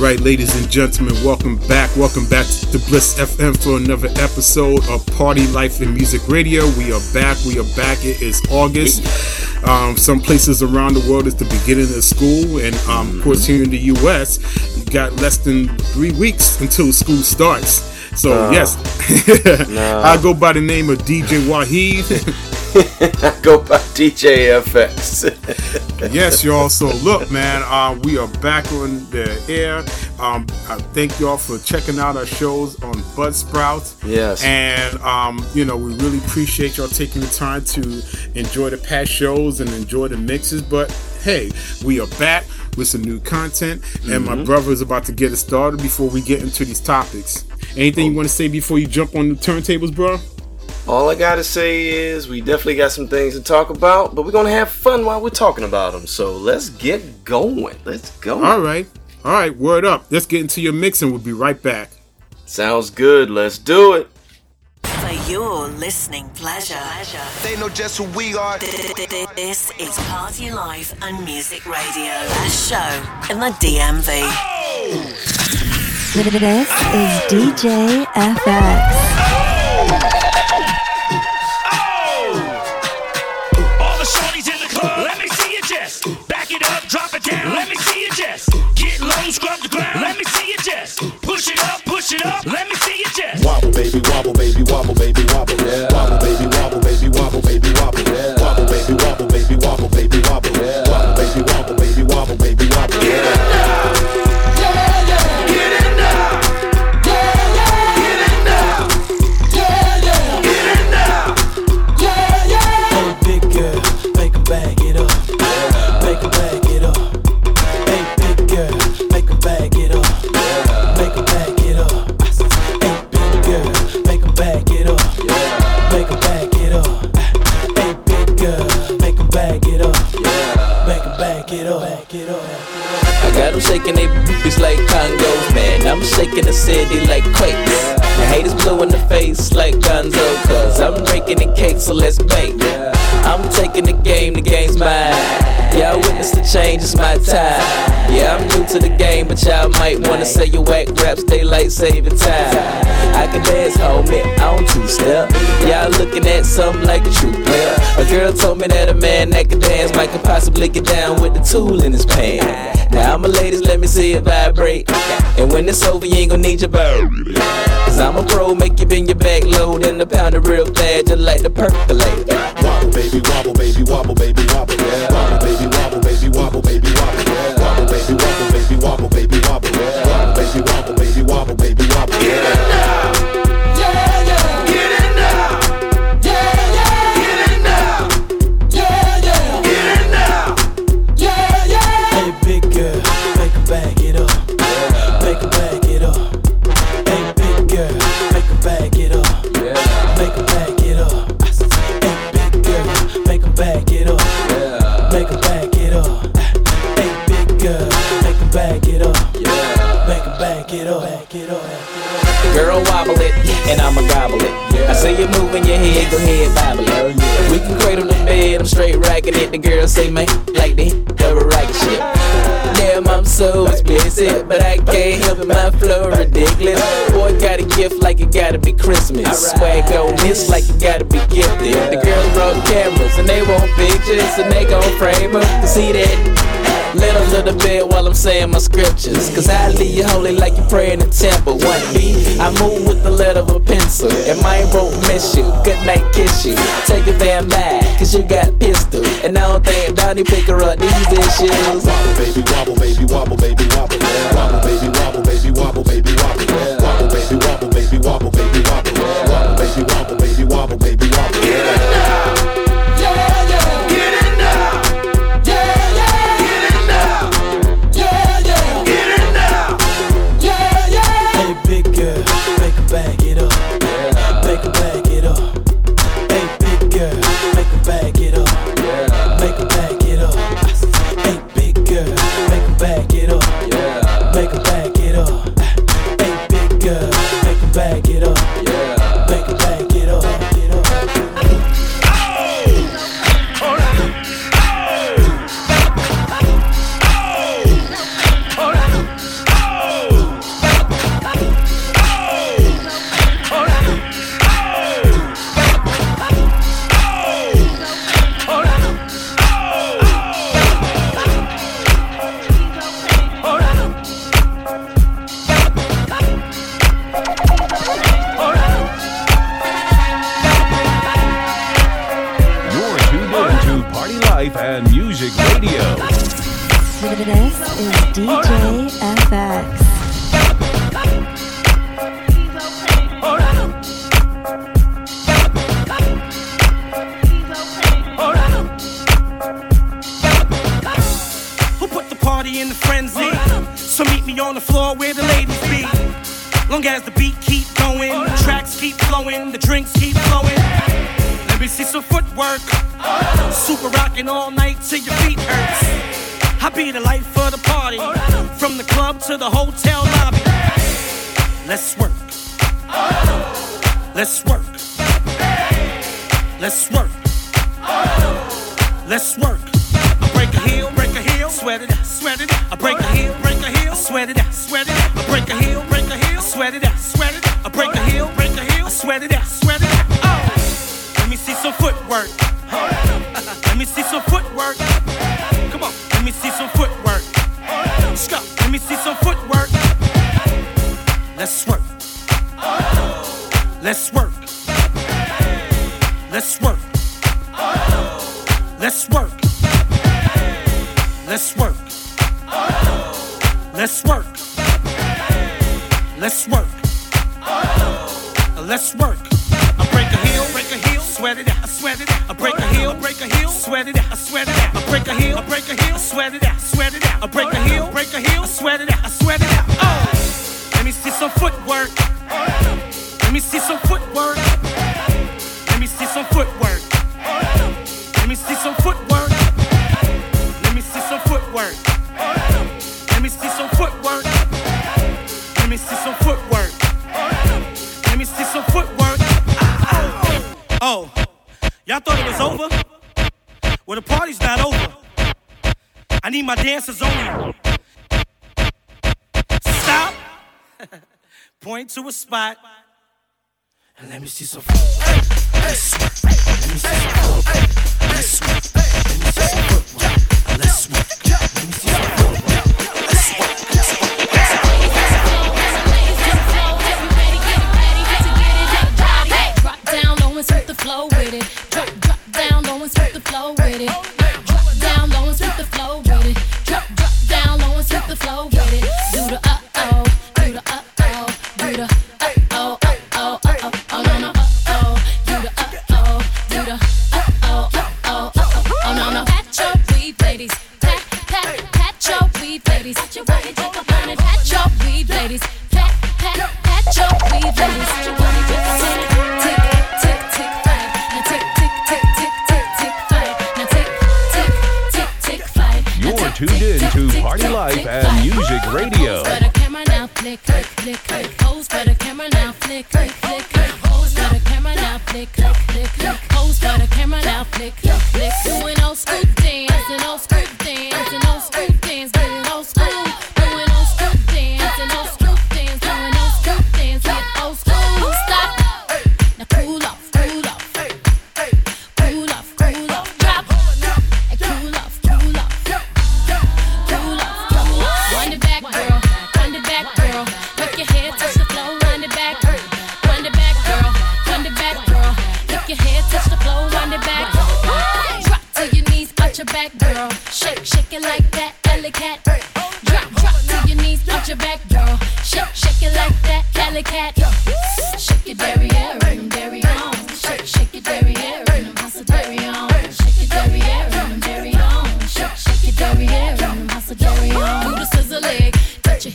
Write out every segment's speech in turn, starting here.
right, ladies and gentlemen, welcome back. Welcome back to Bliss FM for another episode of Party Life and Music Radio. We are back. We are back. It is August. Um, some places around the world it's the beginning of school, and um, of course, here in the U.S., you got less than three weeks until school starts. So yes, I go by the name of DJ Wahid. I go by DJ FX. yes, y'all. So look, man, uh, we are back on the air. Um, I thank y'all for checking out our shows on Buzzsprout. Yes. And um, you know, we really appreciate y'all taking the time to enjoy the past shows and enjoy the mixes. But hey, we are back with some new content, and my brother is about to get us started before we get into these topics. Anything you want to say before you jump on the turntables, bro? All I gotta say is we definitely got some things to talk about, but we're gonna have fun while we're talking about them. So let's get going. Let's go. All right. All right, word up. Let's get into your mix and we'll be right back. Sounds good. Let's do it. For your listening pleasure. They know just who we are. This is Party Life and Music Radio, a show in the DMV. This is DJ FX. Push it up, push it up. Let me see you just Wobble baby, wobble baby, wobble baby, wobble. Wobble baby, wobble baby, wobble baby, wobble. Wobble baby, wobble baby, wobble baby, wobble. Wobble wanna say you whack raps, daylight saving time. I can dance, homie, on two step. Y'all looking at something like a true player. A girl told me that a man that can dance might could possibly get down with the tool in his pants. Now I'm ladies, let me see it vibrate. And when it's over, you ain't gonna need your bow. Cause I'm a pro, make you bend your back low, then the pound it real fast, just like the percolate. Wobble baby, wobble baby, wobble baby, wobble. Wobble The girl say, man, like the double right shit. Damn, I'm so explicit, but I can't help it, my flow ridiculous. Boy, got a gift like it gotta be Christmas. Swag on this like it gotta be gifted. The girls brought cameras, and they want pictures, and they gon' frame them to see that. Let a little bit while I'm saying my scriptures. Cause I leave you holy like you pray in the temple. One B, I move with the letter of a pencil. And my won't miss you. Good night, kiss you. Take it damn back, cause you got pistol. And I don't think Donnie pick her up these issues. Wobble baby, wobble baby, wobble baby, wobble. Wobble baby, wobble baby, wobble baby, wobble. Wobble baby, wobble baby, wobble baby, wobble. Wobble baby, wobble baby, wobble baby, as the beat keep going, the tracks keep flowing, the drinks keep flowing. Let me see some footwork. Super rocking all night till your feet hurts. I be the life of the party, from the club to the hotel lobby. Let's work. Let's work. Let's work. Let's work. I break a heel, break a heel, sweat it sweat it. I break a heel, break a heel, sweat it sweat it. I break a heel, sweat it out, sweat it out. I break a heel, break a heel, sweat it out, sweat it out. Oh, let me see some footwork. let me see some footwork. Come on, let me see some footwork. Scott, let me see some footwork. Let's work. Let's work. Let's work. Let's work. Let's work. Let's work. Let's work. Let's work. I break a heel, break a heel, sweat it out, I sweat it out. I break a heel, break a heel, sweat it out, I sweat it out. I break a heel, break a heel, sweat it out, sweat it out. I break a heel, break a heel, sweat it out, I sweat it out. Oh, uh. let me see some footwork. Let me see some footwork. Let me see some footwork. Let me see some footwork. Let me see some footwork. Let me see me see some footwork. Let me see some footwork. Oh, y'all thought it was over? Well, the party's not over. I need my dancers only. Stop. Point to a spot. And let me see some footwork. Let me see some footwork. Let's work. Let me see some footwork. Let's work. Let me see some footwork. Let's work. Let's work. And sweep the flow with it. Drop, drop down low and sweep the flow with it. Drop down low and sweep the flow with it. Drop, drop down low and sweep the flow with it. Do the uh oh, do the uh oh, do the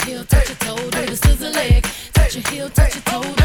heel, touch your toe. Do the scissor leg, touch your heel, touch your toe.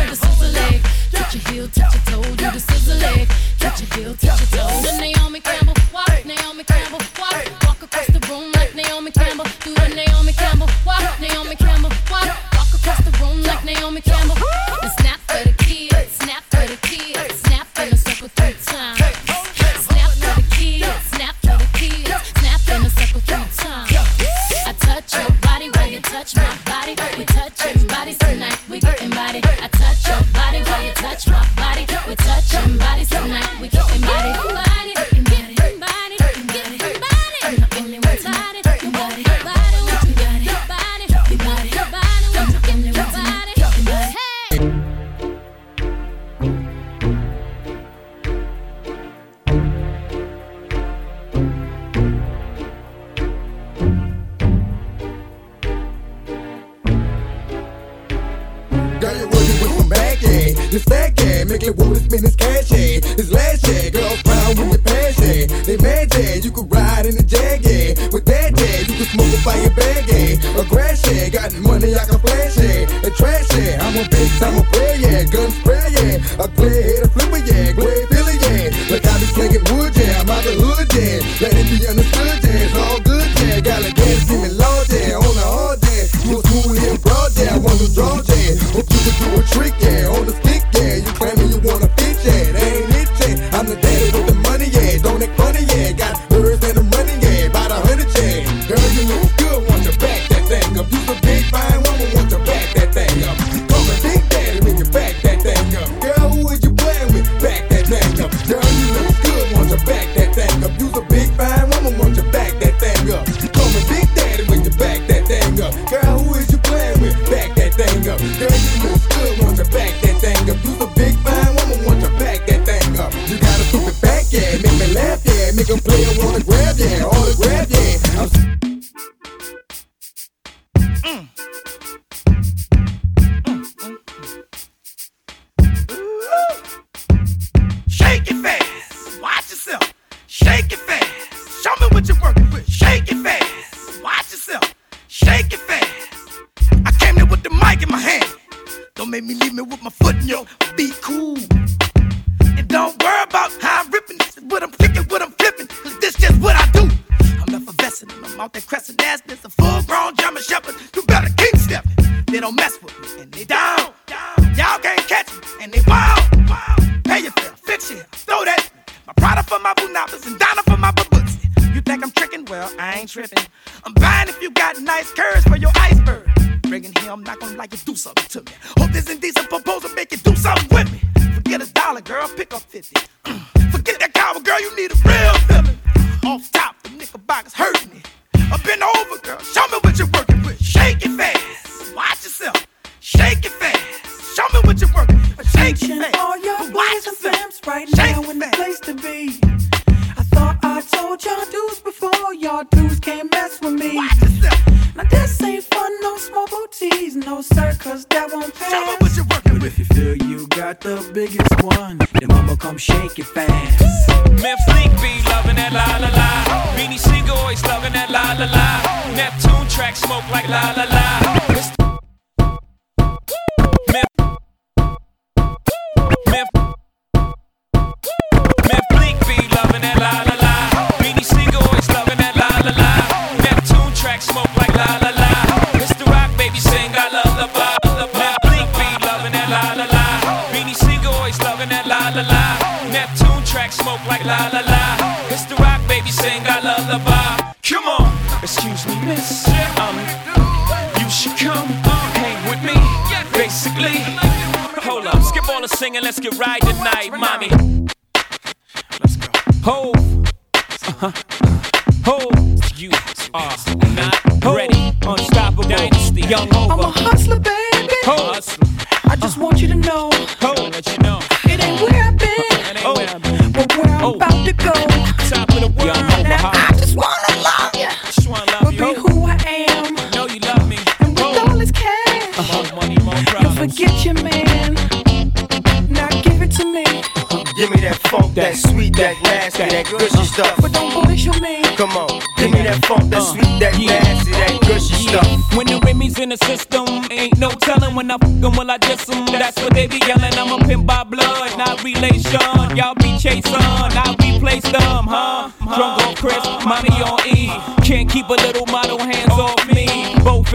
vanilla.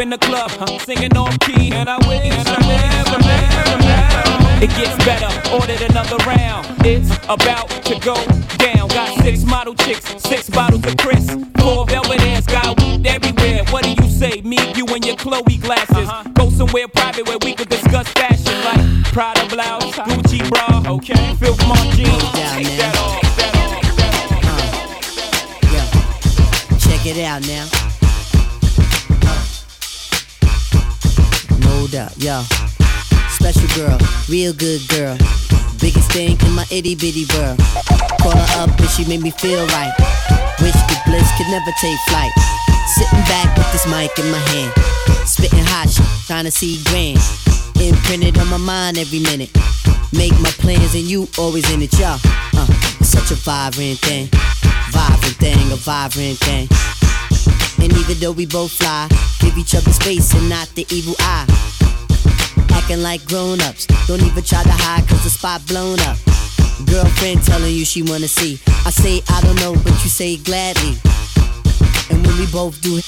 in the club, huh? singing on key, and I wish and I never, never, never, never. It gets better, ordered another round. It's about to go real good girl. Biggest thing in my itty bitty world. Call her up and she made me feel right. Wish the bliss could never take flight. Sitting back with this mic in my hand. Spitting hot shit, trying to see grand. Imprinted on my mind every minute. Make my plans and you always in it, y'all. Uh, it's such a vibrant thing. Vibrant thing, a vibrant thing. And even though we both fly, give each other space and not the evil eye. Acting like grown ups, don't even try to hide cause the spot blown up. Girlfriend telling you she wanna see. I say I don't know, but you say gladly. And when we both do it,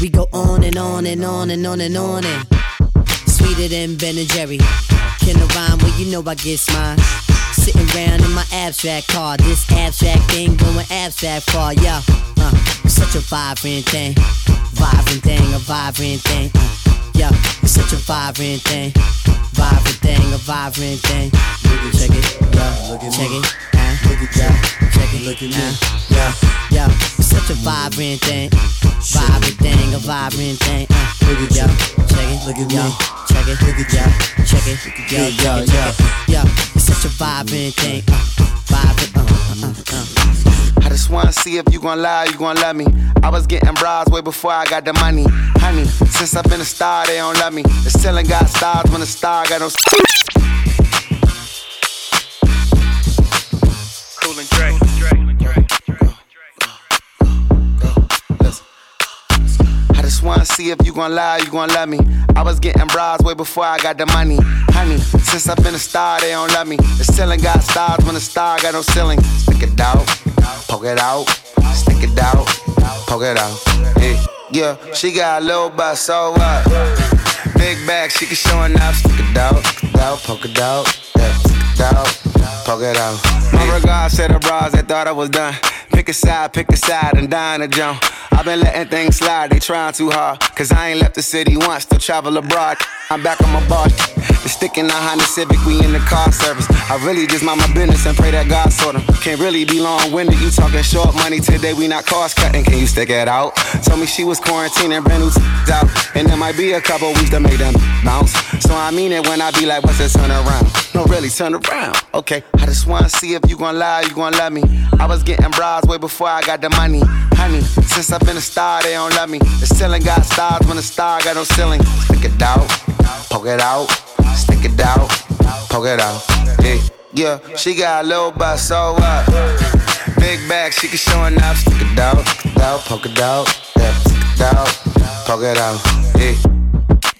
we go on and on and on and on and on and sweeter than Ben and Jerry. Can I rhyme? Well, you know I get mine. Sitting round in my abstract car, this abstract thing going abstract far, yeah. Uh, such a vibrant thing, vibrant thing, a vibrant thing. Uh, yeah, it's such a vibrant thing, vibrant thing, a vibrant thing. Check it, yeah, check it, uh, look at yeah, check it, look at me, yeah, yeah. It's such a vibrant thing, vibrant thing, a vibrant thing. Uh, look at yeah, check it, look at me, check it, look at yeah, check it, yeah, yeah, yeah, yeah. It's such a vibrant thing, uh, vibrant, uh, uh, uh, uh. Just wanna see if you gon' lie, you gon' love me. I was getting bras way before I got the money. Honey, since I've been a star, they don't love me. The ceiling got stars when the star got no. Cool wanna see if you gon' lie, you gon' love me. I was getting bras way before I got the money. Honey, since I've been a star, they don't love me. The ceiling got stars when the star got no ceiling. Stick it out, poke it out, stick it out, poke it out. Yeah, yeah she got a little butt, so what? Big bag, she can show enough. Stick it out, stick it out, poke it out, yeah, stick it out, poke it out. My regards to the bras that thought I was done. Pick a side, pick a side, and dine a jump. I've been letting things slide, they trying too hard. Cause I ain't left the city once to travel abroad. I'm back on my bar. The stick in the Honda Civic, we in the car service. I really just mind my business and pray that God sort 'em. Can't really be long winded, you talking short money today, we not cost cutting. Can you stick it out? Told me she was quarantining, brand new t- out. And there might be a couple weeks to make them bounce. So I mean it when I be like, what's this turn around? No, really, turn around. Okay, I just wanna see if you gon' lie, you gon' love me. I was getting bras way before I got the money. Honey, since I've been a star, they don't love me. The ceiling got stars when the star got no ceiling. Stick it out, poke it out, stick it out, poke it out. Yeah, yeah, she got a little butt, so what? Big bag, she can show enough. Stick it out, stick it out, poke it out, yeah, stick it out, poke it out. Yeah.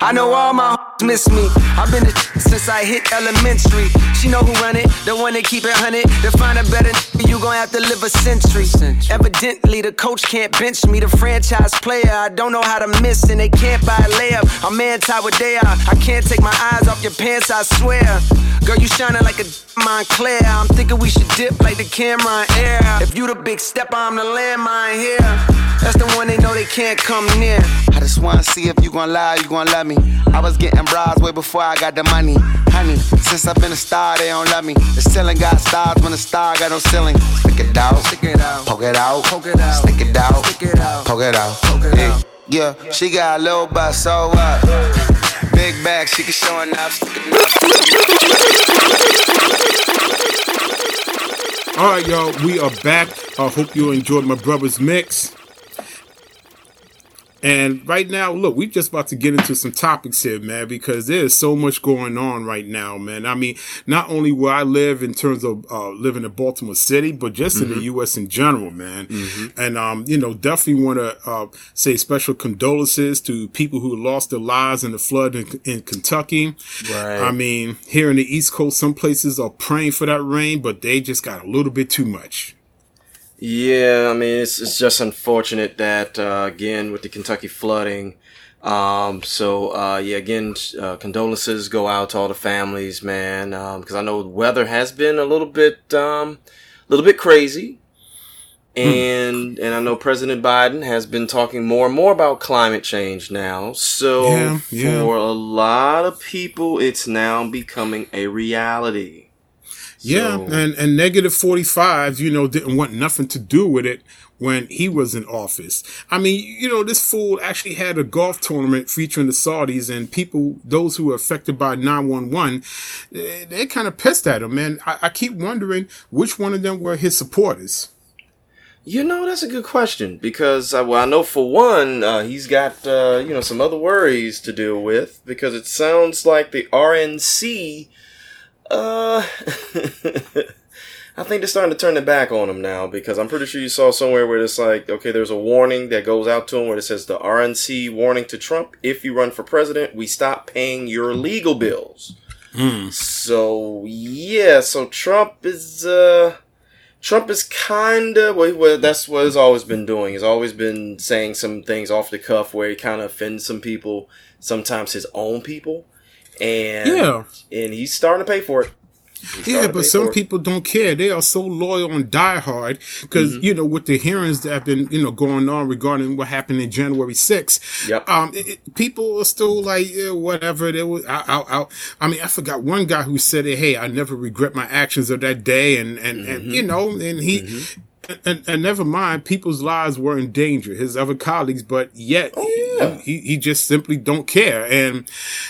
I know all my hoes miss me. I've been the since I hit elementary. She know who run it, the one that keep it hunted. To find a better you gon' have to live a century. Evidently, the coach can't bench me. The franchise player, I don't know how to miss, and they can't buy a layup. I'm anti what they are. I can't take my eyes off your pants, I swear. Girl, you shining like a Montclair. I'm thinking we should dip like the camera in air. If you the big step, I'm the landmine here. That's the one they know they can't come near. I just wanna see if you gon' lie, you gon' love me. I was getting bras way before I got the money. Honey, since I've been a star, they don't love me. The ceiling got stars when the star got no ceiling. Stick it out, stick it out, poke it out, poke it out, stick it out, stick it out, poke it out. poke it yeah. out. Yeah, she got a little butt, so what? Big bag, she can show enough. Stick it All right, y'all, we are back. I hope you enjoyed my brother's mix. And right now, look, we're just about to get into some topics here, man, because there's so much going on right now, man. I mean, not only where I live in terms of uh, living in Baltimore City, but just in the Mhm. U.S. in general, man. Mhm. And, um, you know, definitely want to uh, say special condolences to people who lost their lives in the flood in, in Kentucky. Right. I mean, here in the East Coast, some places are praying for that rain, but they just got a little bit too much. Yeah, I mean it's it's just unfortunate that uh, again with the Kentucky flooding. Um, so uh, yeah, again, uh, condolences go out to all the families, man, because I know the weather has been a little bit, um, a little bit crazy, and and I know President Biden has been talking more and more about climate change now. So Yeah, yeah. for a lot of people, it's now becoming a reality. Yeah, and and negative forty five, you know, didn't want nothing to do with it when he was in office. I mean, you know, this fool actually had a golf tournament featuring the Saudis and people, those who were affected by 911, they, they kind of pissed at him. And I, I keep wondering which one of them were his supporters. You know, that's a good question because uh, well, I know for one, uh, he's got uh, you know some other worries to deal with because it sounds like the RNC. Uh, I think they're starting to turn their back on him now because I'm pretty sure you saw somewhere where it's like, okay, there's a warning that goes out to him where it says the RNC warning to Trump: if you run for president, we stop paying your legal bills. So yeah, so Trump is uh Trump is kind of well, well, that's what he's always been doing. He's always been saying some things off the cuff where he kind of offends some people, sometimes his own people, and Yeah. and he's starting to pay for it. Yeah, but some people don't care. They are so loyal and diehard because Mm-hmm. you know with the hearings that have been you know going on regarding what happened in January 6th. Yep. Um, it, it- people are still like yeah, whatever. They was out, out, out. I mean, I forgot one guy who said, it. "Hey, I never regret my actions of that day," and and Mm-hmm. and you know, and he. And, and never mind, people's lives were in danger, his other colleagues, but yet Oh, he, he just simply don't care. And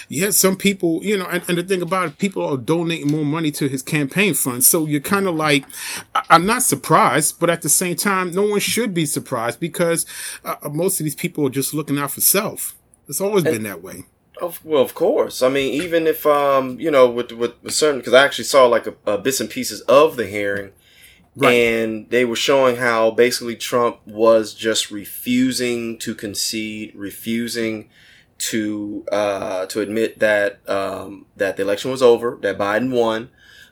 yet some people, you know, and, and the thing about it, people are donating more money to his campaign fund. So you're kind of like, I- I'm not surprised, but at the same time, no one should be surprised because uh, most of these people are just looking out for self. It's always been that way. Of, well, of course. I mean, even if um, you know, with with, with certain, because I actually saw like a, a bits and pieces of the hearing, and they were showing how basically Trump was just refusing to concede, refusing to uh, to admit that um, that the election was over, that Biden won.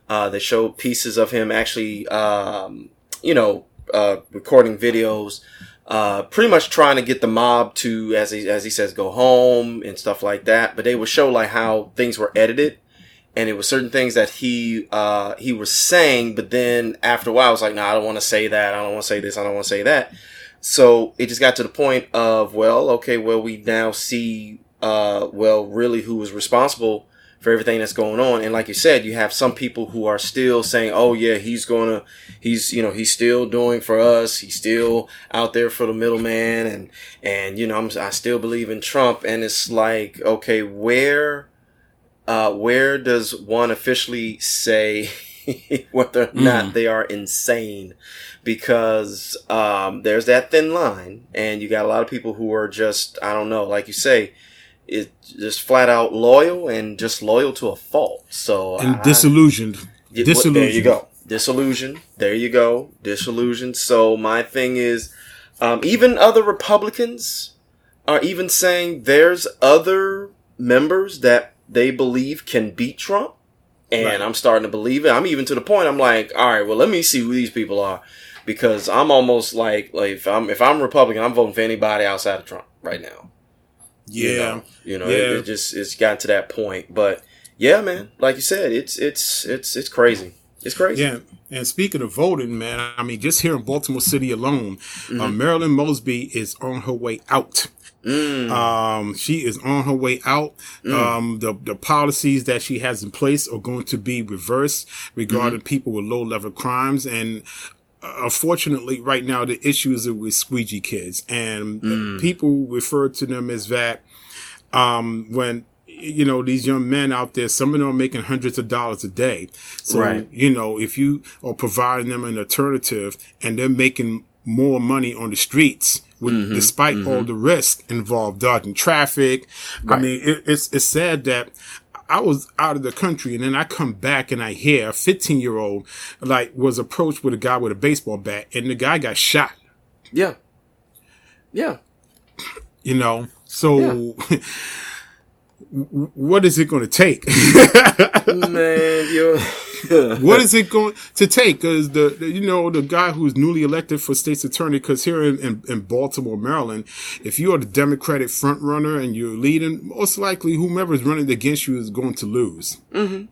Uh, they showed pieces of him actually, um, you know, uh, recording videos, uh, pretty much trying to get the mob to, as he as he says, go home and stuff like that. But they would show like how things were edited, and it was certain things that he uh, he was saying, but then after a while, I was like, no, I don't want to say that. I don't want to say this. I don't want to say that. So it just got to the point of, well, okay, well, we now see, uh, well, really who was responsible for everything that's going on. And like you said, you have some people who are still saying, oh yeah, he's gonna, he's, you know, he's still doing for us. He's still out there for the middleman. And, and, you know, I'm, I still believe in Trump. And it's like, okay, where, uh, where does one officially say whether or not Mm. they are insane? Because um, there's that thin line, and you got a lot of people who are just, I don't know, like you say, it just flat out loyal and just loyal to a fault. So And I- disillusioned. well, disillusioned. There you go. Disillusion. There you go. Disillusion. So my thing is, um, even other Republicans are even saying there's other members that they believe can beat Trump. And Right. I'm starting to believe it. I'm even to the point I'm like, all right, well, let me see who these people are. Because I'm almost like, like if I'm if I'm Republican, I'm voting for anybody outside of Trump right now. Yeah. You know, you know Yeah. it, it just it's gotten to that point. But yeah, man, like you said, it's it's it's it's crazy. It's crazy. Yeah, and speaking of voting, man, I mean, just here in Baltimore City alone, uh, Mhm. Marilyn Mosby is on her way out. Mm. Um, she is on her way out. Mm. Um, the the policies that she has in place are going to be reversed regarding Mm-hmm. people with low level crimes, and uh, unfortunately, right now the issues are with squeegee kids, and Mm. people refer to them as that. Um, when you know these young men out there, some of them are making hundreds of dollars a day. So Right. you know, if you are providing them an alternative and they're making more money on the streets, with, Mhm, despite all mhm. the risk involved, dodging traffic. I mean, it, it's it's sad that I was out of the country and then I come back and I hear a 15 year old like was approached with a guy with a baseball bat and the guy got shot. Yeah. Yeah. You know, so w- what is it going to take? Man, you what is it going to take? Because the, the- you know the guy who's newly elected for state's attorney. Because here in, in, in Baltimore, Maryland, if you are the Democratic front runner and you're leading, most likely whomever is running against you is going to lose. Mm-hmm.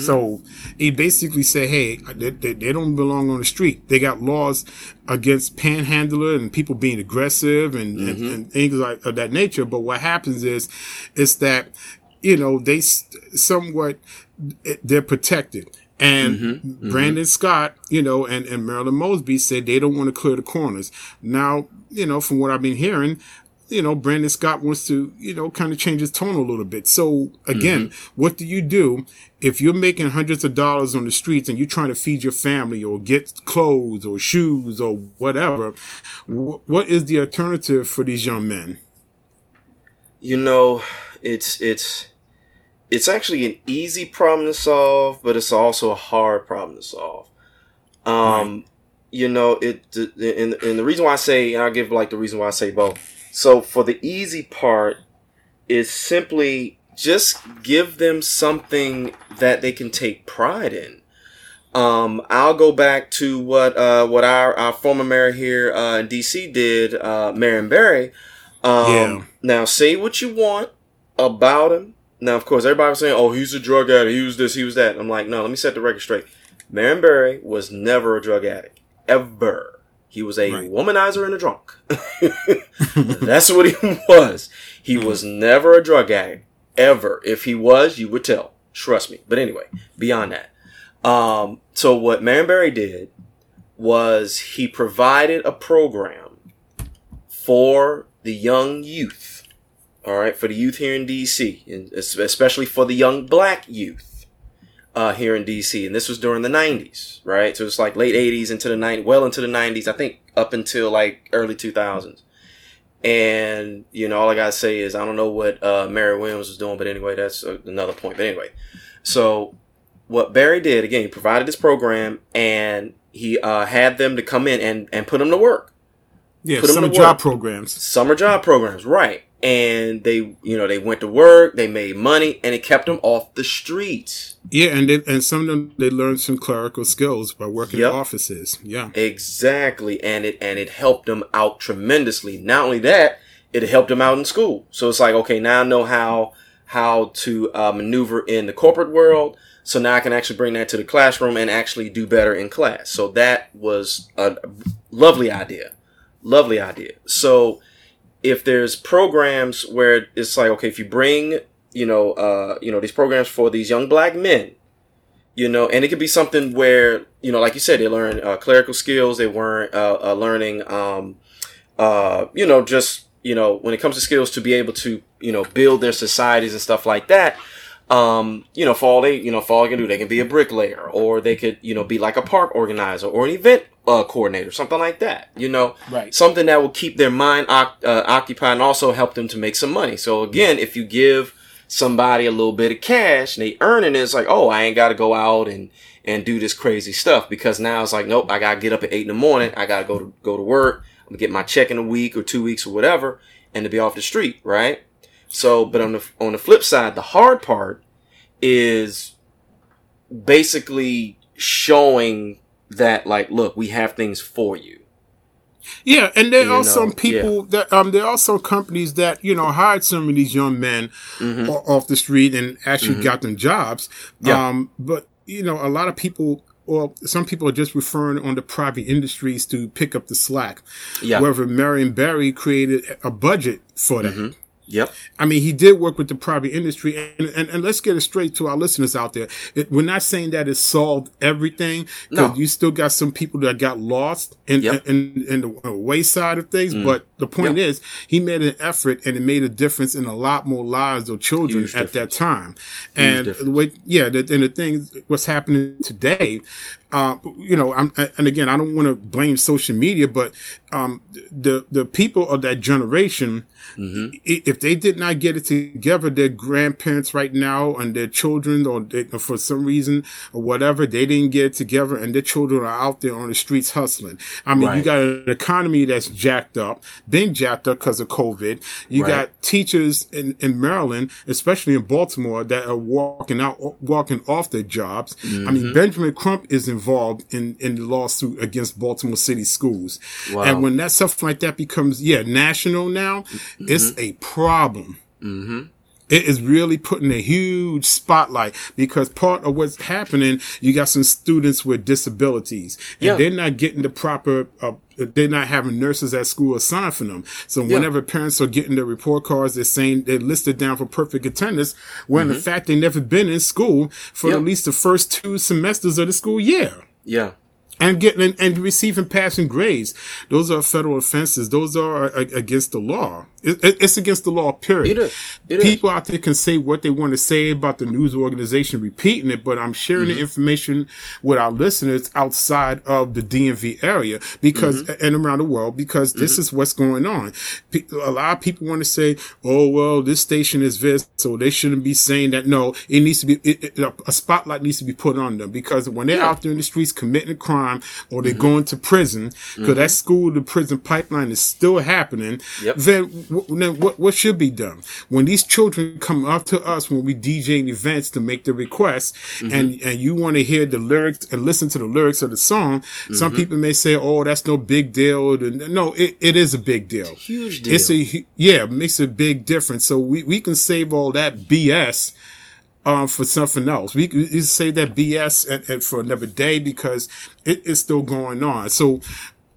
So he basically said, "Hey, they, they, they don't belong on the street. They got laws against panhandler and people being aggressive and, and, Mhm. and things like of that nature. But what happens is, is that you know they somewhat they're protected. And Mm-hmm. Brandon Scott, you know, and, and Marilyn Mosby said they don't want to clear the corners. Now, you know, from what I've been hearing, you know, Brandon Scott wants to, you know, kind of change his tone a little bit. So again, what do you do if you're making hundreds of dollars on the streets and you're trying to feed your family or get clothes or shoes or whatever? Wh- what is the alternative for these young men? You know, it's it's it's actually an easy problem to solve, but it's also a hard problem to solve. Um, you know, it and and the reason why I say, and I'll give like the reason why I say both. So for the easy part, is simply just give them something that they can take pride in. Um, I'll go back to what uh, what our, our former mayor here uh, in DC did, uh, Marion Barry. Um, Yeah. Now, say what you want about him. Now, of course, everybody was saying, "Oh, he's a drug addict. He was this. He was that." I'm like, no. Let me set the record straight. Marion Barry was never a drug addict, ever. He was a womanizer and a drunk. That's what he was. He was never a drug addict, ever. If he was, you would tell. Trust me. But anyway, beyond that. Um, so what Marion Barry did was he provided a program for the young youth. All right, for the youth here in DC, and especially for the young black youth uh, here in DC. And this was during the 90s, right? So it's like late 80s into the 90s, well into the 90s, I think up until like early 2000s. And, you know, all I gotta say is I don't know what uh, Mayor Williams was doing, but anyway, that's another point. But anyway, so what Barry did, again, he provided this program and he uh, had them to come in and, and put them to work. Yeah, Put summer to job programs. Summer job programs, right. And they, you know, they went to work, they made money, and it kept them off the streets. Yeah, and they, and some of them they learned some clerical skills by working Yep. in offices. Yeah. Exactly, and it and it helped them out tremendously. Not only that, it helped them out in school. So it's like, okay, now I know how how to uh, maneuver in the corporate world. So now I can actually bring that to the classroom and actually do better in class. So that was a lovely idea, lovely idea. So if there's programs where it's like, okay, if you bring, you know, uh, you know, these programs for these young black men, you know, and it could be something where, you know, like you said, they learn uh, clerical skills, they weren't uh, uh, learning, um, uh, you know, just, you know, when it comes to skills to be able to, you know, build their societies and stuff like that. Um, you know, for all they, you know, for all they can do, they can be a bricklayer or they could, you know, be like a park organizer or an event uh, coordinator, something like that, you know, Right. something that will keep their mind uh, occupied and also help them to make some money. So again, if you give somebody a little bit of cash and they earning it, it's like, oh, I ain't got to go out and and do this crazy stuff because now it's like, nope, I gotta get up at eight in the morning, I gotta go to go to work, I'm gonna get my check in a week or two weeks or whatever, and to be off the street, right? So, but on the on the flip side, the hard part is basically showing that, like, look, we have things for you. Yeah, and there You are know, some people that um there are some companies that you know hired some of these young men Mm-hmm. off the street and actually Mhm. got them jobs. Yeah. Um, but you know, a lot of people. Or some people are just referring on the private industries to pick up the slack. Yeah. Wherever Marion Barry created a budget for that. Mm-hmm. Yep. I mean, he did work with the private industry, and, and, and let's get it straight to our listeners out there. It, we're not saying that it solved everything, No. you still got some people that got lost in, Yep. in, in the uh, wayside of things. Mm. But the point Yep. is, he made an effort, and it made a difference in a lot more lives of children Huge at that time. Huge And difference. the way, yeah, the, and the thing, what's happening today, uh, you know, I'm, and again, I don't want to blame social media, but um, the the people of that generation, Mm-hmm. if they did not get it together, their grandparents right now and their children, or they, for some reason or whatever, they didn't get it together, and their children are out there on the streets hustling. I mean, you got an economy that's jacked up, been jacked up because of COVID. You Right. got teachers in, in Maryland, especially in Baltimore, that are walking out, walking off their jobs. I mean, Mhm. Benjamin Crump is involved in, in the lawsuit against Baltimore City schools. Wow. And when that stuff like that becomes, yeah, national now, it's a problem. Mm-hmm. It is really putting a huge spotlight because part of what's happening, you got some students with disabilities and Yeah. they're not getting the proper, uh, they're not having nurses at school assigned for them. So Yeah. whenever parents are getting their report cards, they're saying they're listed down for perfect attendance when in Mhm. fact they never been in school for Yeah. at least the first two semesters of the school year Yeah. and getting and, and receiving passing grades. Those are federal offenses. Those are uh, against the law. It, it- it's against the law. Period. It is. It is. People out there can say what they want to say about the news organization repeating it, but I'm sharing Mm-hmm. the information with our listeners outside of the DMV area because Mm-hmm. and around the world because this is what's going on. A lot of people want to say, "Oh well, this station is this, so they shouldn't be saying that." No, it needs to be it, a spotlight needs to be put on them because when they're Yeah. out there in the streets committing a crime or they're going to prison because that school to prison pipeline is still happening, Yep. then, w- then what, what should be done? When these children come up to us when we DJing events to make the request, Mm-hmm. and, and you want to hear the lyrics and listen to the lyrics of the song, some Mhm. people may say, oh, that's no big deal. No, it, it is a big deal. Huge deal. It's a, yeah, it makes a big difference. So we, we can save all that BS um, for something else. We we can say that BS and, and for another day because it is still going on. So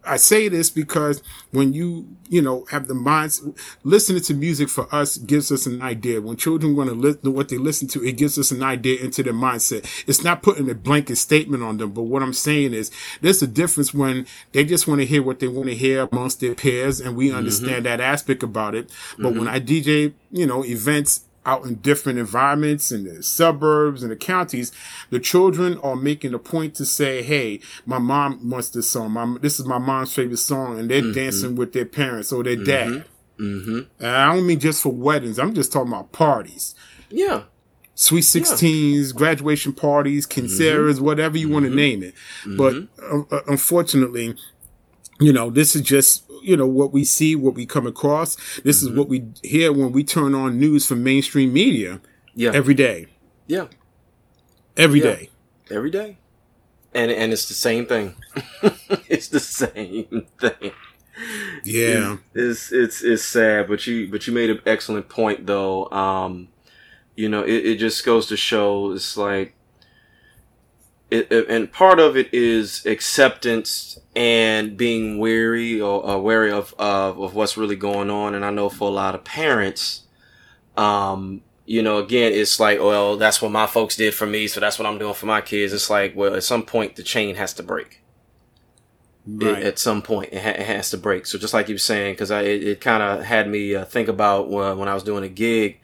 I say this because when you, you know, have the minds, listening to music for us gives us an idea. When children want to listen to what they listen to, it gives us an idea into their mindset. It's not putting a blanket statement on them, but what I'm saying is there's a difference when they just want to hear what they want to hear amongst their peers and we mm-hmm. understand that aspect about it. But when mm-hmm. I DJ, you know, events out in different environments in the suburbs and the counties, the children are making a point to say, "Hey, my mom wants this song. My, this is my mom's favorite song," and they're dancing with their parents or their dad. Mm-hmm. And I don't mean just for weddings. I'm just talking about parties, Yeah. sweet sixteens, graduation parties, quinceañeras, whatever you want to name it. But uh, unfortunately, you know, this is just, you know, what we see, what we come across. This is what we hear when we turn on news from mainstream media Yeah. every day. Yeah. Every Yeah. day. Every day. And and it's the same thing. it's the same thing. Yeah. It's, it's it's it's sad, but you but you made an excellent point though. Um, you know, it, it just goes to show it's like it, and part of it is acceptance and being wary or, or wary of, of of what's really going on. And I know for a lot of parents, um, you know, again, it's like, well, that's what my folks did for me, so that's what I'm doing for my kids. It's like, well, at some point, the chain has to break. It- at some point, it, ha- it has to break. So just like you were saying, because I it, it kind of had me uh, think about when, when I was doing a gig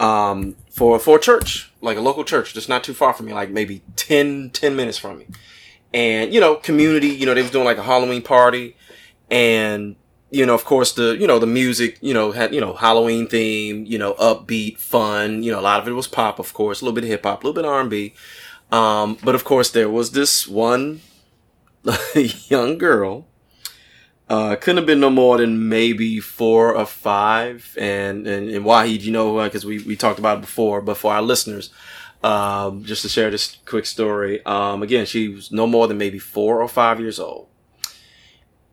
um, for for a church, like a local church, just not too far from me, like maybe 10, 10 minutes from me. And you know, community, you know, they was doing like a Halloween party, and you know, of course, the you know the music, you know, had you know Halloween theme, you know, upbeat, fun. You know, a lot of it was pop, of course, a little bit of hip hop, a little bit of R and B. Um, but of course, there was this one young girl. Uh, couldn't have been no more than maybe four or five. And, and, and Wahid, you know, because we, we talked about it before, but for our listeners, um, just to share this quick story. Um, again, she was no more than maybe four or five years old.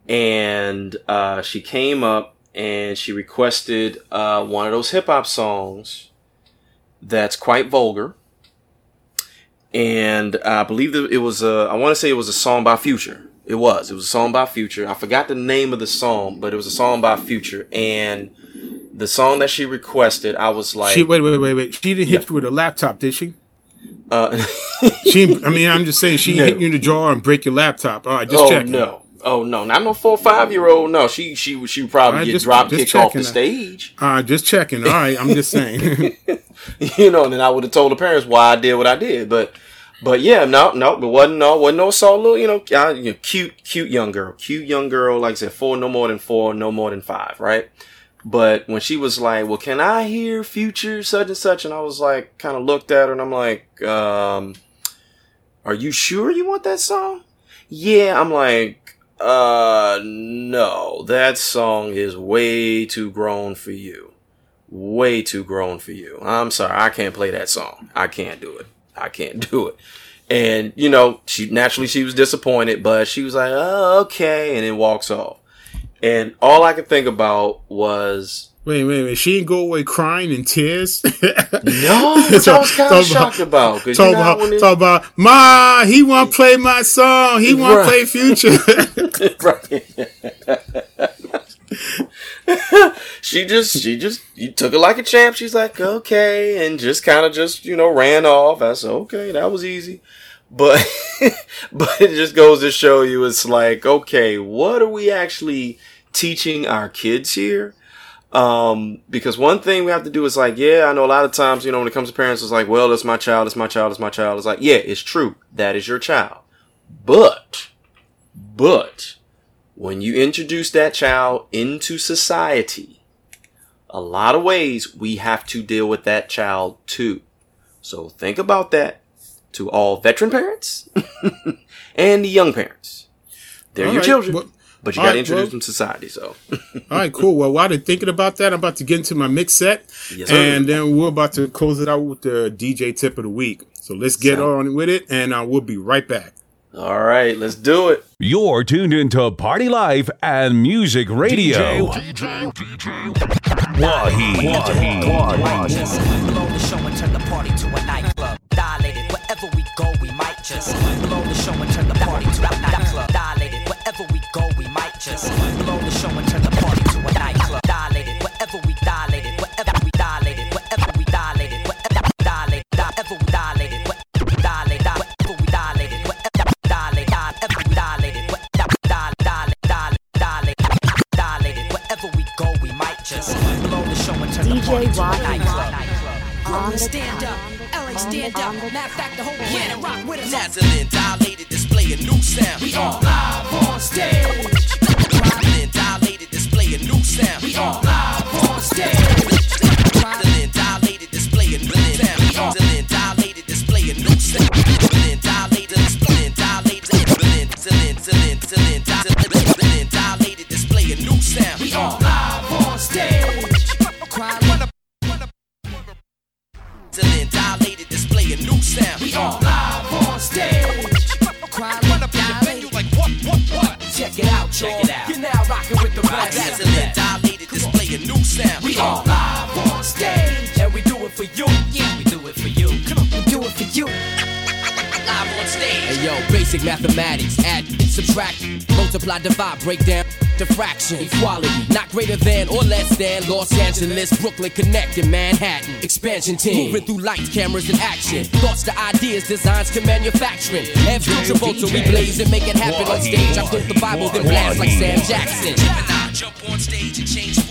And, uh, she came up and she requested, uh, one of those hip hop songs that's quite vulgar. And I believe that it was a, I want to say it was a song by Future. It was. It was a song by Future. I forgot the name of the song, but it was a song by Future. And the song that she requested, I was like, she wait, wait, wait, wait. She didn't hit you with a laptop, did she? uh, She, I mean, I'm just saying, she No. hit you in the jaw and break your laptop. All right, just oh checking. no, oh no, not no four or five year old. No, she she she would probably right, get just- drop just kicked off the stage. All right, just checking. All right, I'm just saying. you know, and then I would have told the parents why I did what I did. But, but yeah, no, no, but wasn't no, wasn't no. Little, you know, you know, cute, cute young girl, cute young girl. Like I said, four, no more than four, no more than five, right? But when she was like, "Well, can I hear Future such and such?" and I was like, kind of looked at her, and I'm like, um, "Are you sure you want that song?" Yeah, I'm like, uh, no, that song is way too grown for you way too grown for you. I'm sorry, I can't play that song. I can't do it. I can't do it. And you know, she naturally she was disappointed, but she was like, "Oh, okay," and then walks off. And all I could think about was Wait, wait, wait. She didn't go away crying in tears. No, which I was kind of shocked about. Talk know about, it- talk about, Ma, he want to play my song. He want Right. to play Future. she just she just you took it like a champ. She's like, okay, and just kind of just, you know, ran off. I said, okay, that was easy. But but it just goes to show you it's like, okay, what are we actually teaching our kids here? Um, because one thing we have to do is like, yeah, I know a lot of times, you know, when it comes to parents, it's like, well, that's my child, it's my child, it's my child. It's like, yeah, it's true. That is your child. But, but, when you introduce that child into society, a lot of ways we have to deal with that child too. So think about that to all veteran parents and the young parents. They're All your right, children, well- but you got to right, introduce well- them to society. So, All right, cool. Well, while they're thinking about that, I'm about to get into my mix set. Yes, and then we're about to close it out with the DJ tip of the week. So let's get Sound- on with it, and uh, we'll be right back. All right, let's do it. You're tuned into Party Life and Music Radio. Wahi. Just blow the show and turn the party to a nightclub. Dilated, wherever we go, we might just blow the show and turn the party to a nightclub. Dilated, wherever we go, we might just blow the show and show and turn the party to a nightclub. Brooklyn, stand up. LA, stand up. Matter of fact, the whole planet rock with us. Nazarene dilated, display a new sound. We are live on stage. Nazarene dilated, display a new sound. We are live on stage. Nazarene dilated, display a new sound. Nazarene dilated, display a new sound. Nazarene dilated, display a new sound. We are live on stage. We are live on stage. Cry when dilated. Like what, what, what? Check it out, check it out. You're now rocking with the best. Dilated, display a new sound. We are live on stage, and we do it for you. Yeah, we yo, basic mathematics, add, subtract, multiply, divide, break down to fraction. Equality, not greater than or less than Los Angeles, Brooklyn, connected, Manhattan. Expansion team, moving through lights, cameras, and action. Thoughts to ideas, designs to manufacturing. And future volta, we blaze and make it happen on stage. I quote the Bible, then blast like Sam Jackson. Jump on stage and change.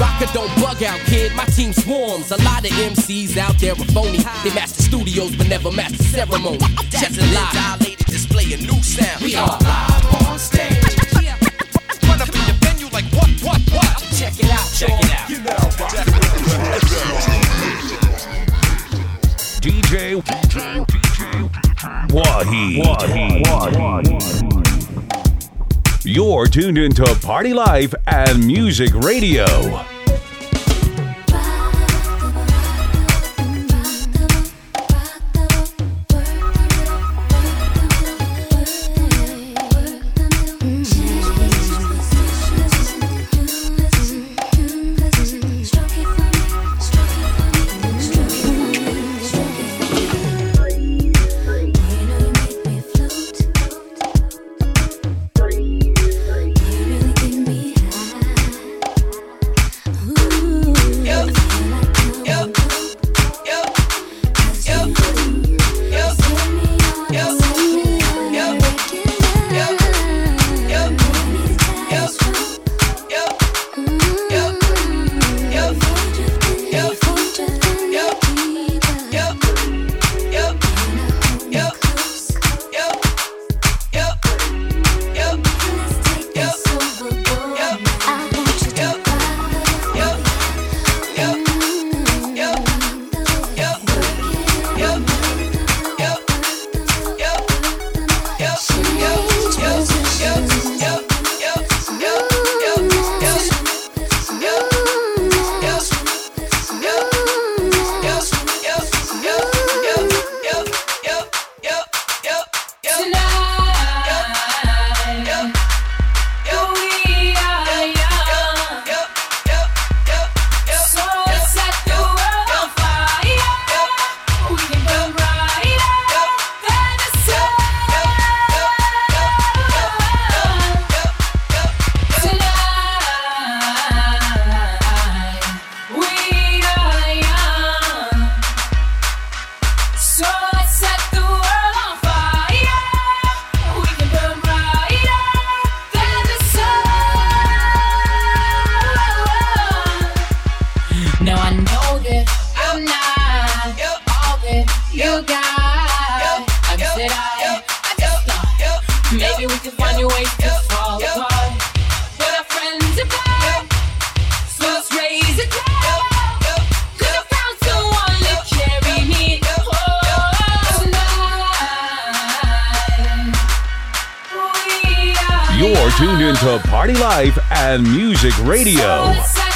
Rocker don't bug out, kid. My team swarms. A lot of MCs out there are phony. They master studios, but never master ceremony. Check the Nazarene live. dilated, display a new sound. We are live on stage. Run up in your venue like what, what, what? Check it out, check it out. You know, what? DJ Wahi. You're tuned into Party Life and Music Radio. to Party Life and Music Radio.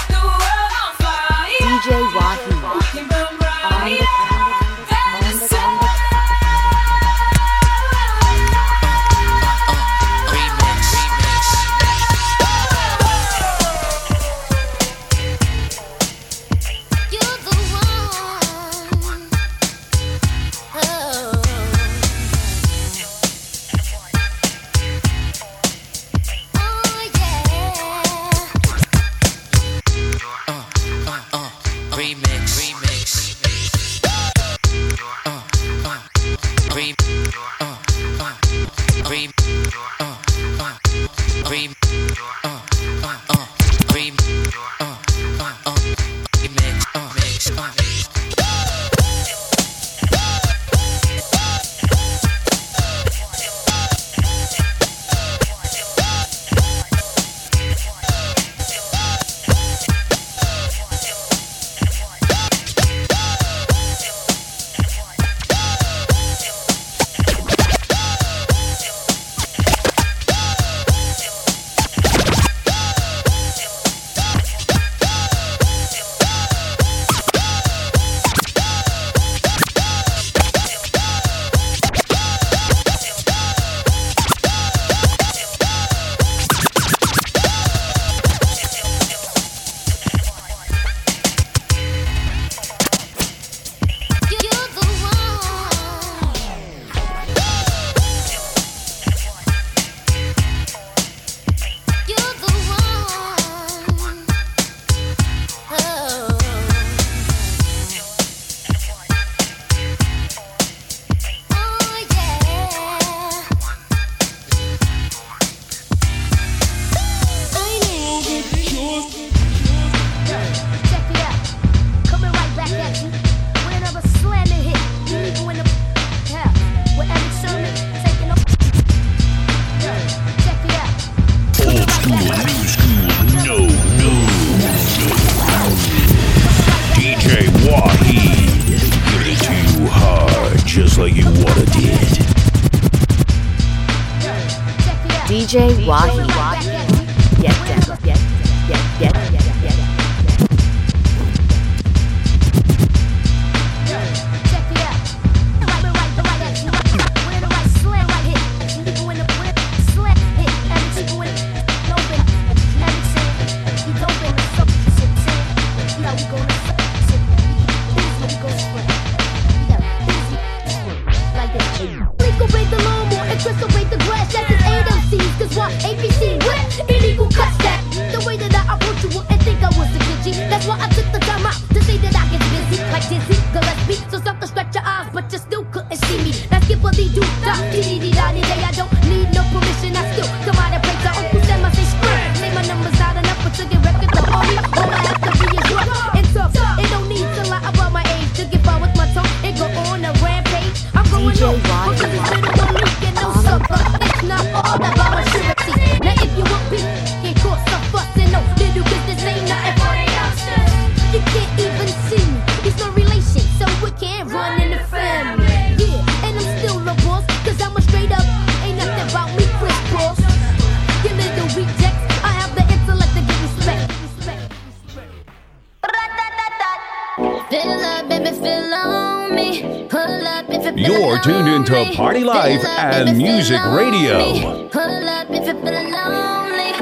party life and music radio.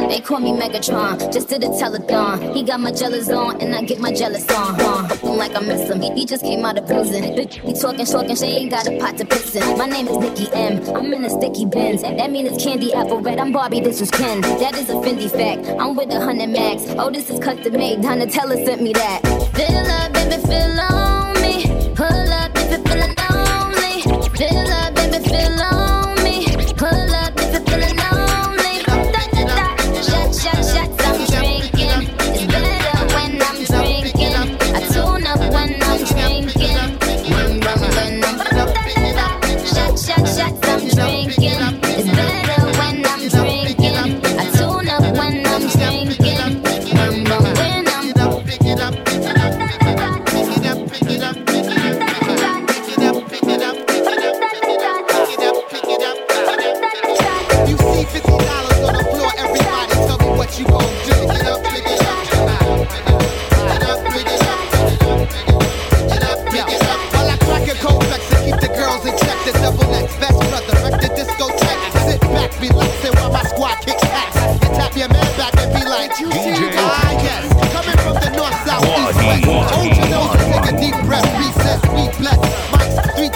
They call me Megatron, just did a telethon. He got my jealous on, and I get my jealous on. Huh? Looking like I miss him, he just came out of prison. He talking, talking, she ain't got a pot to piss in. My name is Nicki M, I'm in a sticky Benz. That mean it's candy apple red, I'm Barbie, this is Ken. That is a Fendi fact, I'm with a hundred max. Oh, this is custom made, Donatella sent me that. Fill up, baby, fill on me. Pull up if you're feeling lonely. Fill up.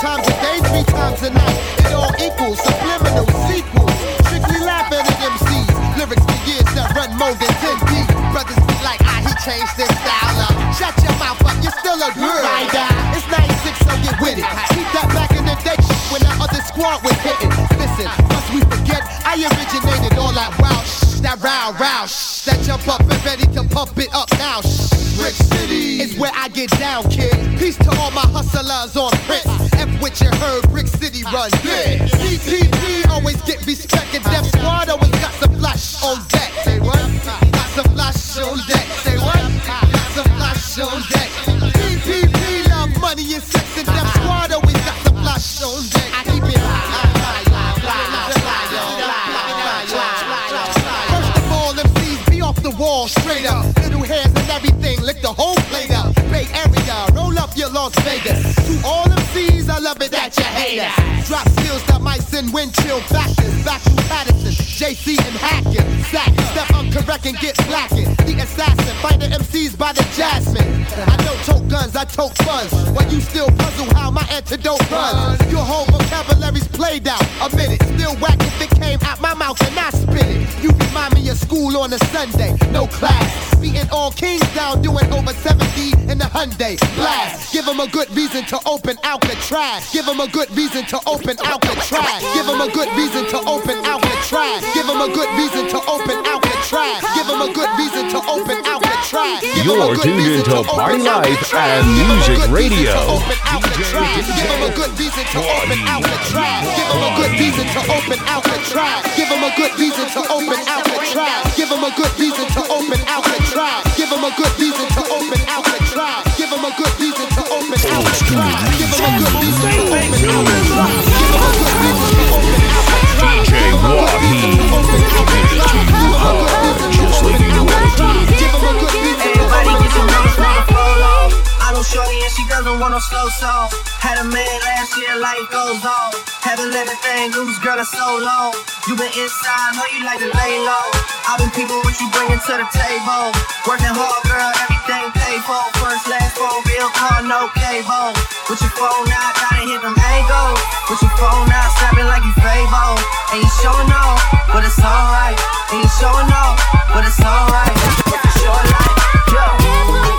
times a day, three times a night. It all equals subliminal sequels. Strictly laughing at MCs. Lyrics for years that run more than 10 feet. Brothers be like, ah, he changed his style up. Shut your mouth but you're still a girl. Uh, it's 96, so get with it. Keep that back in the day when the other squad was hitting. Listen, must we forget, I originated all that wow shh, that row, row shh, that jump up and ready to pump it up now shh. Brick City is where I get down, kid. Peace to all my hustlers on Prince. You heard, Brick City run ah. big. CTP always get wind chill factors. To Paterson, JC and Hackett. Sack, step uncorrect and get blackened. The assassin, find the MCs by the jasmine. I don't tote guns, I tote funds. While you still puzzle how my antidote runs. Your whole vocabulary's played out. A minute, still whack if it came out my mouth and I spit it. You remind me of school on a Sunday, no class. Beating all kings down, doing over 70 in the Hyundai. Blast, give them a good reason to open Alcatraz. Give them a good reason to open Alcatraz. Give them a good reason to open Alcatraz. Give them a good reason to open Alcatraz. Give them a good reason to open Alcatraz. Give 'em a You're tuned into Party Life and Give 'em a Music Radio. to open Alcatraz. Give 'em a good reason to open Alcatraz. Give 'em a good reason to open Alcatraz. Give 'em a good reason to open Alcatraz. Give 'em a good reason to open Alcatraz. Give 'em a good reason to open Alcatraz. Give 'em a good reason to open Alcatraz. Give 'em a good reason to open Alcatraz. Give 'em a good reason to open Alcatraz. DJ Wahid. Just like you want Give 'em a good reason to Everybody open get your nose like I know shorty and she doesn't want no slow song. Had a man last year, life goes on. Let a thing loose, girl, it's so long. You been inside, know you like to lay low. I've been people what you bringing to the table. Working hard, girl, everything paid for. First, last phone, bill, car, no cable. With your phone out, gotta hit them angles. With your phone out, snapping like you Fable. And you showing off, but it's alright. And you showing off, but it's alright. Short life, yo.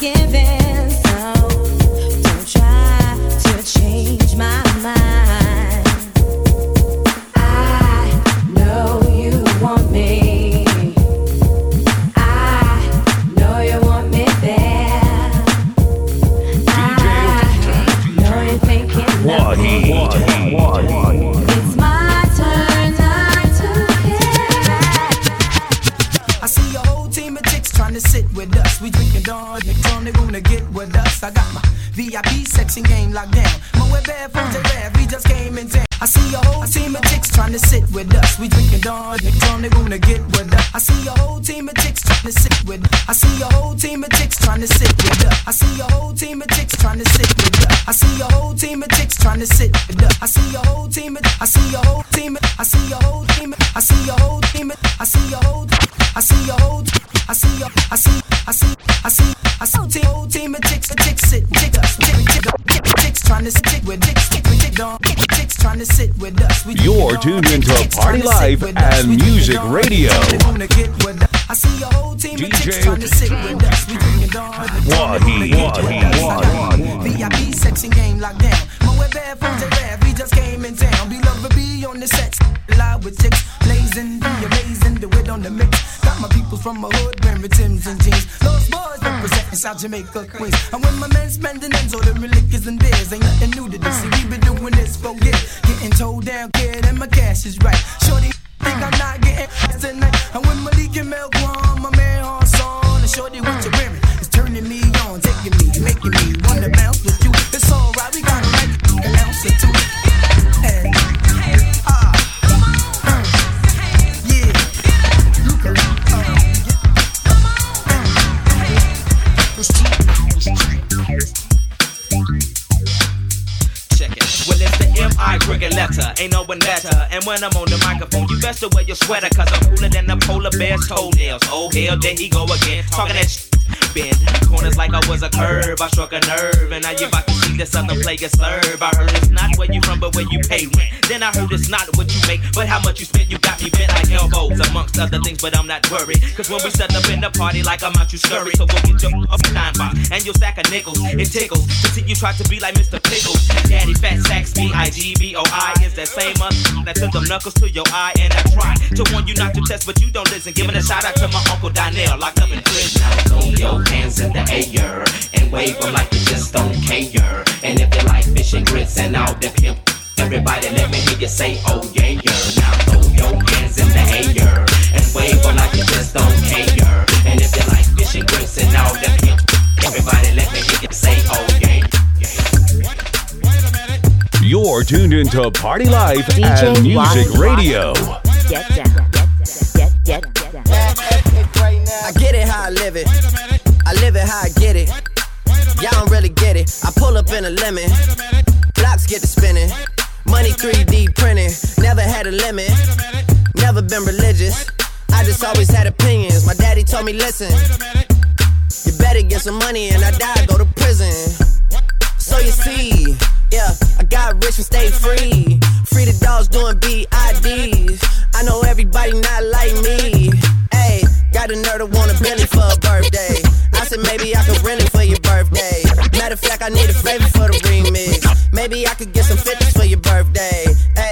You're We drinking Dawn. Wahi, Wahi. VIP section game locked down. My web bad phones are rare. We just came in town. Be love be on the set. Live with chicks. Blazing, be amazing. The wit on the mix. Got my people from my hood wearing Timbs and jeans. Lost boys representing South Jamaica, Queens. And Ain't no one better. And when I'm on the microphone, you best to wear your sweater, cause I'm cooler than the polar bear's toenails. Oh, hell, there he go again. Talking that shit. Bend corners like I was a curve. I struck a nerve, and now you about to see the southern player serve. I heard it's not where you from, but where you pay rent. Then I heard it's not what you make, but how much you spend. You got me bent like elbows, amongst other things, but I'm not worried. Cause when we set up in the party, like I'm out, you scurry. So go get your up time box and your sack of nickels. It tickles to see you try to be like Mr. Pickles. Daddy Fat Sacks, B I G B O I is that same us that took them knuckles to your eye. And I try to warn you not to test, but you don't listen. Giving a shout out to my uncle Donnell, locked up in prison. Your hands in the air and wave them like you just don't care. And if you like fish and grits and all the pimp, everybody let me hear you say, oh yeah, yeah. Now throw your hands in the air and wave them like you just don't care. And if you like fish and grits and all the pimp, everybody let me hear you say, oh yeah. You're tuned into Party Life DJ and Music Wahi. Radio. Get down. Get, get, get down. I get it how I live it. I live it how I get it. Y'all don't really get it. I pull up in a lemon. Blocks get to spinning. Money 3D printing. Never had a limit. Never been religious. I just always had opinions. My daddy told me, listen. You better get some money and I die, go to prison. So you see, yeah, I got rich and stayed free. Free the dogs doing BIDs. I know everybody not like me. Hey, got a nerd to want a Bentley for a birthday. I said maybe I could rent it for your birthday. Matter of fact, I need a favor for the remix. Maybe I could get some 50s for your birthday. Hey,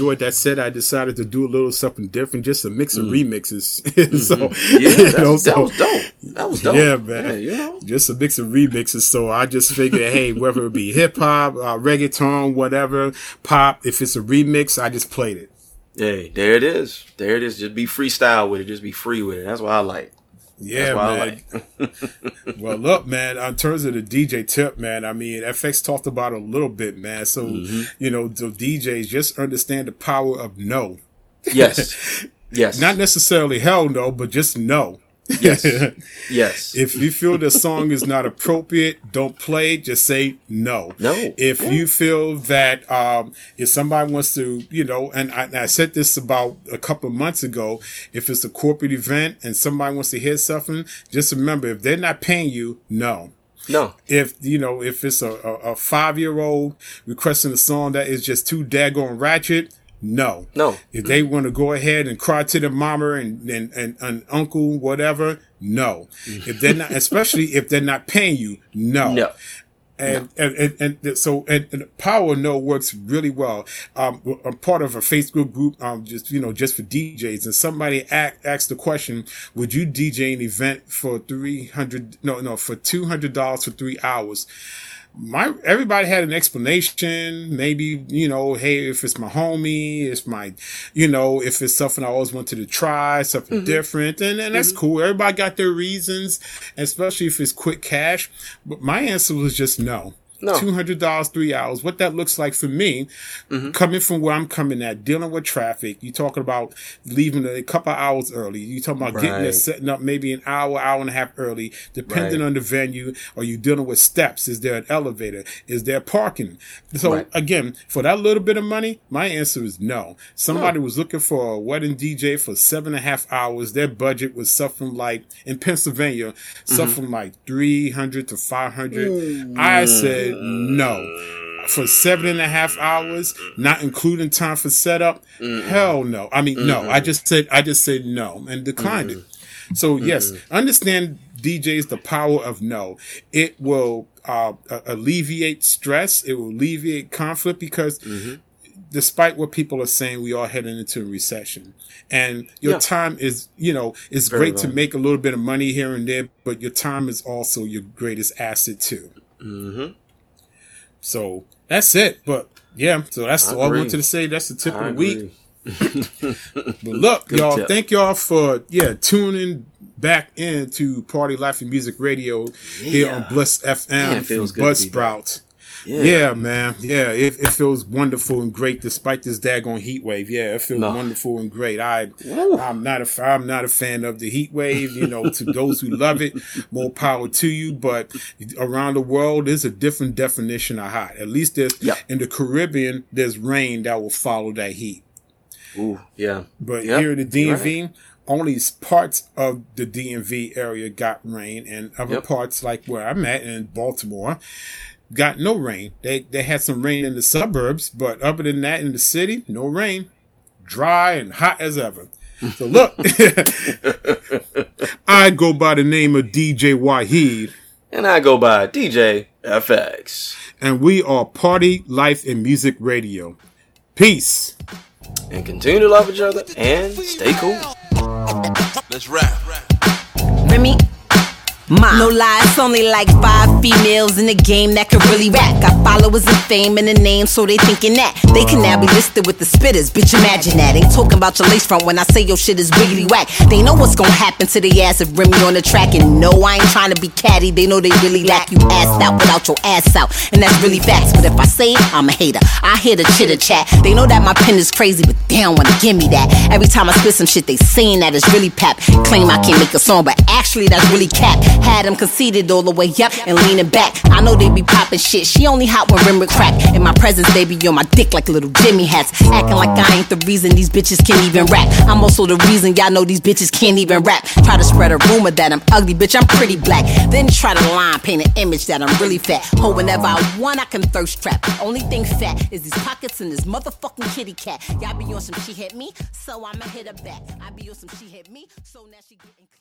enjoyed that set. I decided to do a little something different, just a mix of remixes. so Mm. Yeah, you know, that was dope. That was dope. Yeah, man. Yeah, you know. Just a mix of remixes. So I just figured, hey, whether it be hip hop, uh, reggaeton, whatever, pop, if it's a remix, I just played it. Hey, there it is. There it is. Just be freestyle with it. Just be free with it. That's what I like. Yeah, man. Like. well, look, man. In terms of the DJ tip, man, I mean, FX talked about a little bit, man. So Mm-hmm. you know, the DJs just understand the power of no. Yes. Yes. Not necessarily hell no, but just no. Yes. Yes. If you feel the song is not appropriate, don't play. Just say no. No. If you feel that um, if somebody wants to, you know, and I, and I said this about a couple of months ago, if it's a corporate event and somebody wants to hear something, just remember if they're not paying you, no. No. If you know, if it's a, a, a five year old requesting a song that is just too daggone ratchet, no. No. If they want to go ahead and cry to their mama and, and, and, and uncle, whatever, no. If they're not, especially if they're not paying you, no. No. And, and, and, and so, and, and Power No works really well. Um, I'm part of a Facebook group, um, just, you know, just for DJs. And somebody asked, asked the question, would you DJ an event for 300, no, no, for $200 for three hours? My everybody had an explanation. Maybe you know, hey, if it's my homie, it's my, you know, if it's something I always wanted to try, something mm-hmm. different, and and that's mm-hmm. cool. Everybody got their reasons, especially if it's quick cash. But my answer was just no. No. Two hundred dollars, three hours. What that looks like for me, coming from where I'm coming at, dealing with traffic. You talking about leaving a couple hours early. You talking about getting there, setting up maybe an hour, hour and a half early, depending Right. on the venue. Are you dealing with steps? Is there an elevator? Is there parking? So Right. again, for that little bit of money, my answer is no. Somebody was looking for a wedding DJ for seven and a half hours. Their budget was something like in Pennsylvania, Mm-hmm. something like three hundred to five hundred. I said no. For seven and a half hours, not including time for setup, hell no. I mean, no. I just said, I just said no and declined it. So yes, understand DJs the power of no. It will uh, alleviate stress. It will alleviate conflict because despite what people are saying, we are heading into a recession. And your Yeah. time is, you know, it's Very great to make a little bit of money here and there, but your time is also your greatest asset too. Mm-hmm. So that's it. But yeah, so that's I all I agree. wanted to say. That's the tip I of the week. But look, Good y'all, tip. thank y'all for yeah tuning back into Party Life and Music Radio here on Bliss FM Man, it from feels good to be Buzzsprout. Yeah. Yeah. man. Yeah, it, it feels wonderful and great despite this daggone heat wave. Yeah, it feels No. wonderful and great. I I'm not a I'm not a fan of the heat wave. You know, to those who love it, more power to you. But around the world, there's a different definition of hot. At least there's in the Caribbean, there's rain that will follow that heat. Ooh, yeah. But Yep, here in the DMV, right. only parts of the DMV area got rain, and other Yep. parts, like where I'm at in Baltimore, got no rain. They they had some rain in the suburbs, but other than that, in the city, no rain, dry and hot as ever. So look, I go by the name of DJ Wahid. And I go by DJ FX. And we are Party Life and Music Radio. Peace. And continue to love each other and stay cool. Let's rap. Remy. No lie, it's only like five females in the game that could really rap. Got followers and fame and a name, so they thinking that they can now be listed with the spitters. Bitch, imagine that. Ain't talking about your lace front when I say your shit is wiggly whack. They know what's gonna happen to the ass if Remy on the track. And no, I ain't trying to be catty. They know they really lack you ass out without your ass out. And that's really facts. But if I say it, I'm a hater. I hear the chitter chat. They know that my pen is crazy, but they don't wanna give me that. Every time I spit some shit, they saying that it's really pap. Claim I can't make a song, but actually that's really cap. Had them conceited all the way up and leaning back. I know they be popping shit. She only hot when rim crack. In my presence, they be on my dick like little Jimmy hats. Acting like I ain't the reason these bitches can't even rap. I'm also the reason y'all know these bitches can't even rap. Try to spread a rumor that I'm ugly, bitch, I'm pretty black. Then try to line paint an image that I'm really fat. Oh, whenever I want, I can thirst trap. Only thing fat is these pockets and this motherfucking kitty cat. Y'all be on some she hit me, so I'ma hit her back. I be on some she hit me, so now she getting.